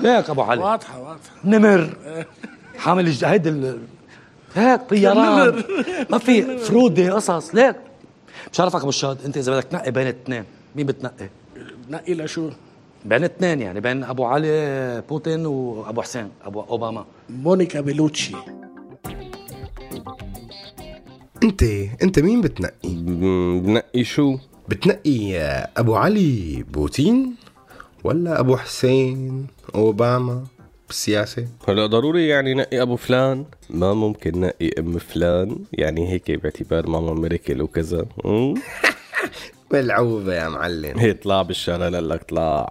ليك أبو علي. واضحة واضحة. نمر. حامل هيدي ال... هيك طيران. ما في فرودة قصص. ليك. بشرفك أبو الشاد أنت إذا بدك تنقي بين الاثنين مين بتنقي؟ نقي لشو؟ بين الاثنين يعني بين أبو علي بوتين وأبو حسين أبو أوباما. مونيكا بيلوتشي. أنت أنت مين بتنقي؟ بنقي شو؟ بتنقي أبو علي بوتين ولا أبو حسين أوباما بالسياسة؟ هلا ضروري يعني نقي أبو فلان؟ ما ممكن نقي أم فلان. يعني هيك باعتبار ماما ميركل وكذا? ملعوبة يا معلم. هي طلع بالشارع لك طلع.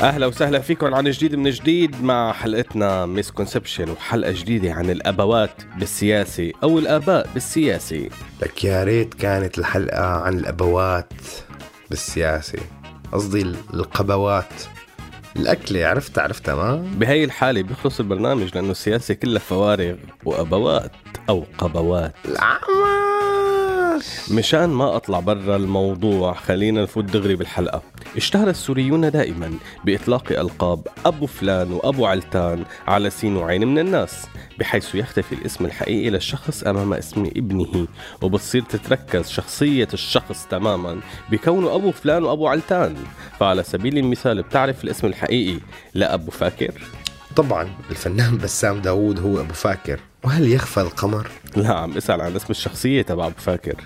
أهلا وسهلا فيكم عن جديد من جديد مع حلقتنا مسكونسبشن وحلقة جديدة عن الأبوات بالسياسة أو الآباء بالسياسة. لك يا ريت كانت الحلقة عن الأبوات بالسياسة. قصدي ال- القبوات. الأكلة عرفتها عرفتها ما؟ بهي الحالة بيخلص البرنامج لأنه السياسة كلها فوارغ وأبوات أو قبوات. العماش مشان ما أطلع برا الموضوع خلينا نفوت دغري بالحلقة. اشتهر السوريون دائما بإطلاق ألقاب أبو فلان وأبو علتان على سين وعين من الناس بحيث يختفي الاسم الحقيقي للشخص أمام اسم ابنه وبتصير تتركز شخصية الشخص تماما بكونه أبو فلان وأبو علتان. فعلى سبيل المثال بتعرف الاسم الحقيقي لأبو فاكر؟ طبعا الفنان بسام داوود هو أبو فاكر. وهل يخفى القمر؟ لا عم اسأل عن اسم الشخصية تبع أبو فاكر.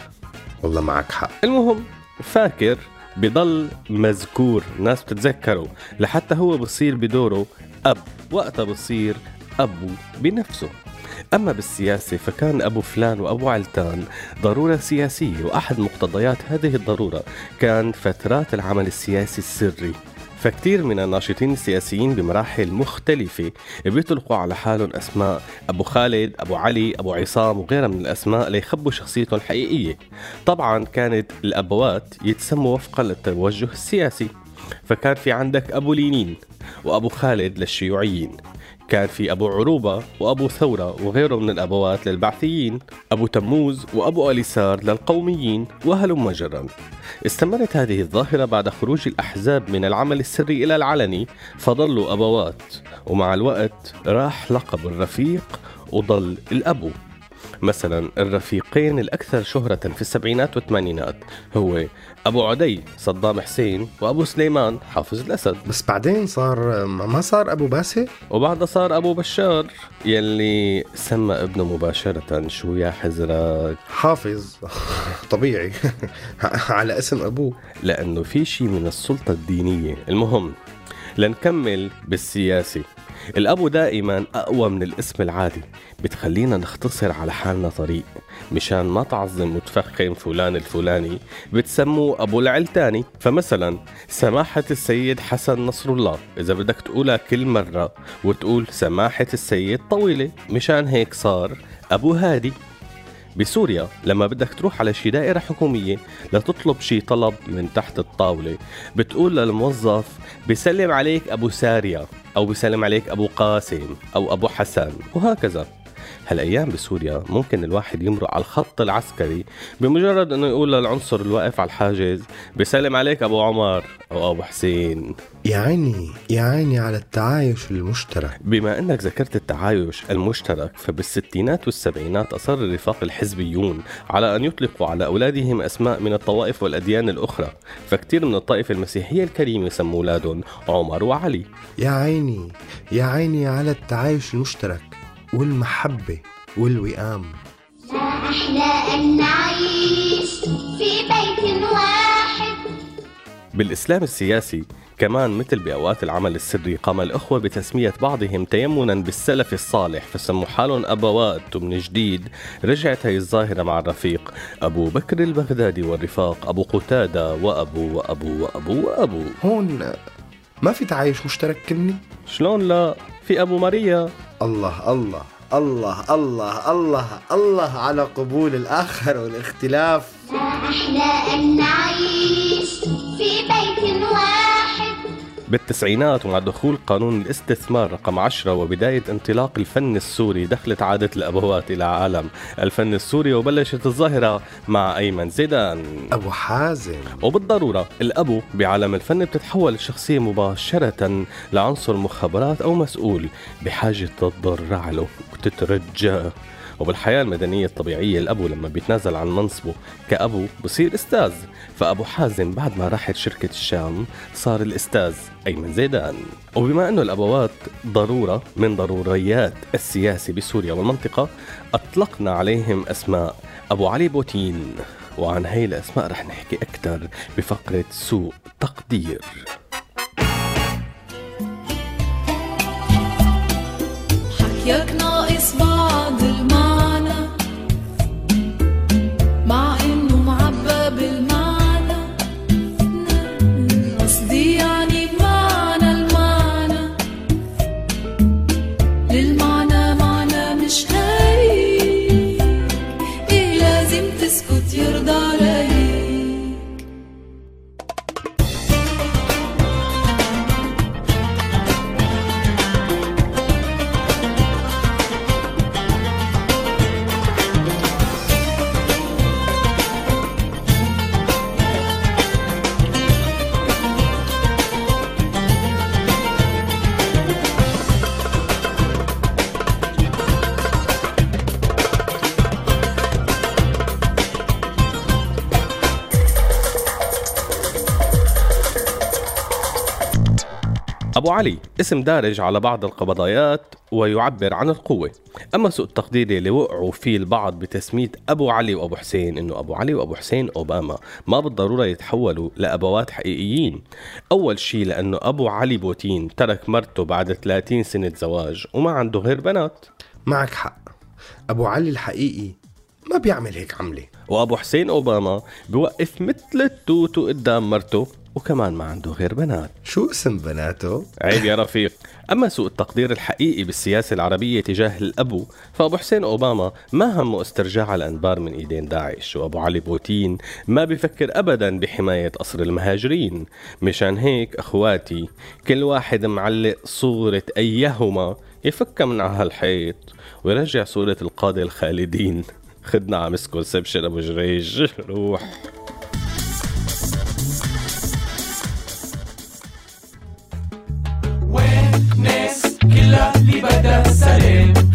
والله معك حق. المهم فاكر بضل مذكور. ناس بتتذكره لحتى هو بصير بدوره أب وقتها بصير أبو بنفسه. أما بالسياسة فكان أبو فلان وأبو علتان ضرورة سياسية وأحد مقتضيات هذه الضرورة كان فترات العمل السياسي السري. فكتير من الناشطين السياسيين بمراحل مختلفة بيطلقوا على حالهم أسماء. أبو خالد، أبو علي، أبو عصام وغيرها من الأسماء ليخبوا شخصيتهم الحقيقية. طبعا كانت الأبوات يتسموا وفقا للتوجه السياسي. فكان في عندك أبو لينين وأبو خالد للشيوعيين. كان في أبو عروبة وأبو ثورة وغيره من الأبوات للبعثيين أبو تموز وأبو أليسار للقوميين وهلم جرا استمرت هذه الظاهرة بعد خروج الأحزاب من العمل السري إلى العلني فظلوا أبوات ومع الوقت راح لقب الرفيق وضل الأبو. مثلا الرفيقين الأكثر شهرة في السبعينات والثمانينات هو أبو عدي صدام حسين وأبو سليمان حافظ الأسد. بس بعدين صار ما صار أبو باسل؟ وبعدها صار أبو بشار يلي سمى ابنه مباشرة شو يا حزرك حافظ. طبيعي. على اسم أبوه. لأنه في شيء من السلطة الدينية. المهم لنكمل بالسياسة الأبو دائما أقوى من الاسم العادي. بتخلينا نختصر على حالنا طريق. مشان ما تعظم وتفخم فلان الفلاني بتسموه أبو العلتاني فمثلا سماحة السيد حسن نصر الله. إذا بدك تقولها كل مرة وتقول سماحة السيد طويلة مشان هيك صار أبو هادي. بسوريا لما بدك تروح على شي دائرة حكومية لتطلب شي طلب من تحت الطاولة. بتقول للموظف بسلم عليك أبو سارية أو بسلم عليك أبو قاسم أو أبو حسن. وهكذا. هالأيام بسوريا ممكن الواحد يمرق على الخط العسكري بمجرد إنه يقول للعنصر الواقف على الحاجز بسلم عليك أبو عمر أو أبو حسين. يا عيني يا عيني على التعايش المشترك. بما إنك ذكرت التعايش المشترك فبالستينات والسبعينات أصر الرفاق الحزبيون على أن يطلقوا على أولادهم أسماء من الطوائف والأديان الأخرى فكتير من الطائفه المسيحية الكريمه سموا أولادهم عمر وعلي. يا عيني يا عيني على التعايش المشترك. والمحبة والوئام. لا أحلى أن نعيش في بيت واحد. بالإسلام السياسي كمان مثل بأوقات العمل السري قام الأخوة بتسمية بعضهم تيمنا بالسلف الصالح فسموا حالهم أبوات ومن جديد. رجعت هي الظاهرة مع الرفيق أبو بكر البغدادي والرفاق أبو قتادة وأبو وأبو وأبو وأبو. هون ما في تعايش مشترك كلمة شلون لا؟ في أبو ماريا. الله الله الله الله الله الله على قبول الآخر والاختلاف. ما أحلى أن نعيش في بيت واحد. بالتسعينات ومع دخول قانون الاستثمار رقم 10 وبداية انطلاق الفن السوري دخلت عادة الأبوات إلى عالم. الفن السوري وبلشت الظاهرة مع أيمن زيدان. أبو حازم. وبالضرورة الأبو بعالم الفن بتتحول الشخصية مباشرة لعنصر مخابرات أو مسؤول بحاجة تتضرع له وتترجاه وبالحياة المدنية الطبيعية الأبو لما بيتنازل عن منصبه كأبو بصير أستاذ فأبو حازم بعد ما راحت شركة الشام صار الأستاذ أيمن زيدان. وبما أنه الأبوات ضرورة من ضروريات السياسة بسوريا والمنطقة أطلقنا عليهم أسماء أبو علي بوتين. وعن هي الأسماء رح نحكي أكثر بفقرة سوء تقدير. حكيك ناقص أبو علي اسم دارج على بعض القبضايات ويعبر عن القوة. أما سوء التقدير اللي وقعوا فيه البعض بتسمية أبو علي وأبو حسين إنه أبو علي وأبو حسين أوباما. ما بالضرورة يتحولوا لأبوات حقيقيين. أول شيء لأنه أبو علي بوتين ترك مرته بعد 30 سنة زواج وما عنده غير بنات. معك حق. أبو علي الحقيقي ما بيعمل هيك عملة. وأبو حسين أوباما بوقف مثل التوتو قدام مرته. وكمان ما عنده غير بنات. شو اسم بناته؟ عيب يا رفيق. أما سوء التقدير الحقيقي بالسياسة العربية تجاه الأبو فأبو حسين أوباما ما همه استرجاع الأنبار من إيدين داعش وأبو علي بوتين ما بفكر أبدا بحماية أسر المهاجرين. مشان هيك أخواتي كل واحد معلق صورة أيهما يفك من على هالحيط ويرجع صورة القادة الخالدين. خدنا على misconception أبو جريج. روح. ناس كلها اللي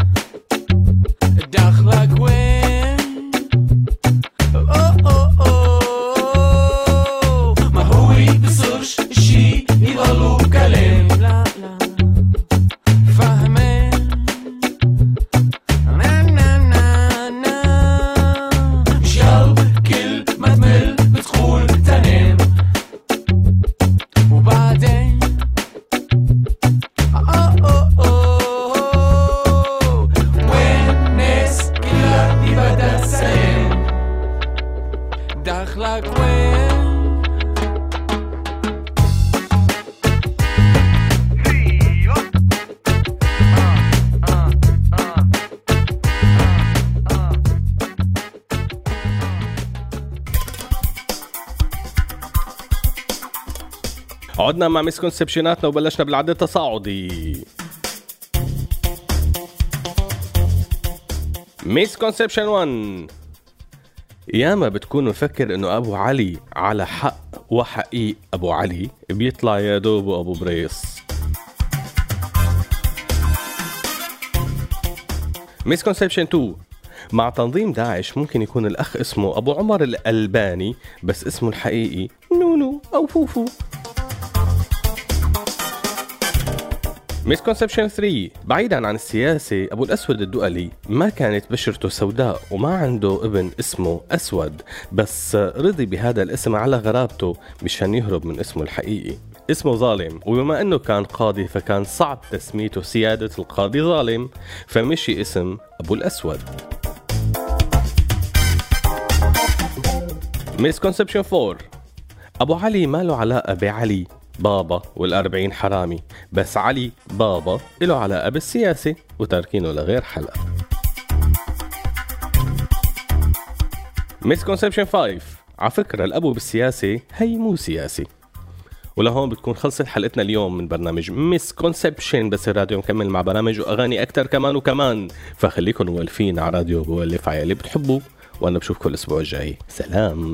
عدنا مع misconception اتنا وبلشنا بالعد التصاعدي. misconception 1 ياما بتكون مفكر إنه أبو علي على حق وحقيق أبو علي بيطلع يا دوب أبو بريس. misconception 2 مع تنظيم داعش ممكن يكون الأخ اسمه أبو عمر الألباني بس اسمه الحقيقي نونو أو فوفو. misconception 3 بعيدا عن السياسة أبو الأسود الدؤلي ما كانت بشرته سوداء وما عنده ابن اسمه أسود بس رضي بهذا الاسم على غرابته مشان يهرب من اسمه الحقيقي. اسمه ظالم وبما إنه كان قاضي فكان صعب تسميته سيادة القاضي ظالم. فمشي اسم أبو الأسود. misconception 4 أبو علي ما له علاقة بعلي؟ بابا والأربعين حرامي. بس علي بابا له علاقة بالسياسة وتاركينه لغير حلقة misconception 5 على فكرة الأبو بالسياسة هي مو سياسي. ولهون بتكون خلصت حلقتنا اليوم من برنامج misconception بس الراديو مكمل مع برامج وأغاني أكثر كمان وكمان. فخليكم مولفين على راديو بولف على اللي بتحبوا وأنا بشوفكم الأسبوع الجاي. سلام.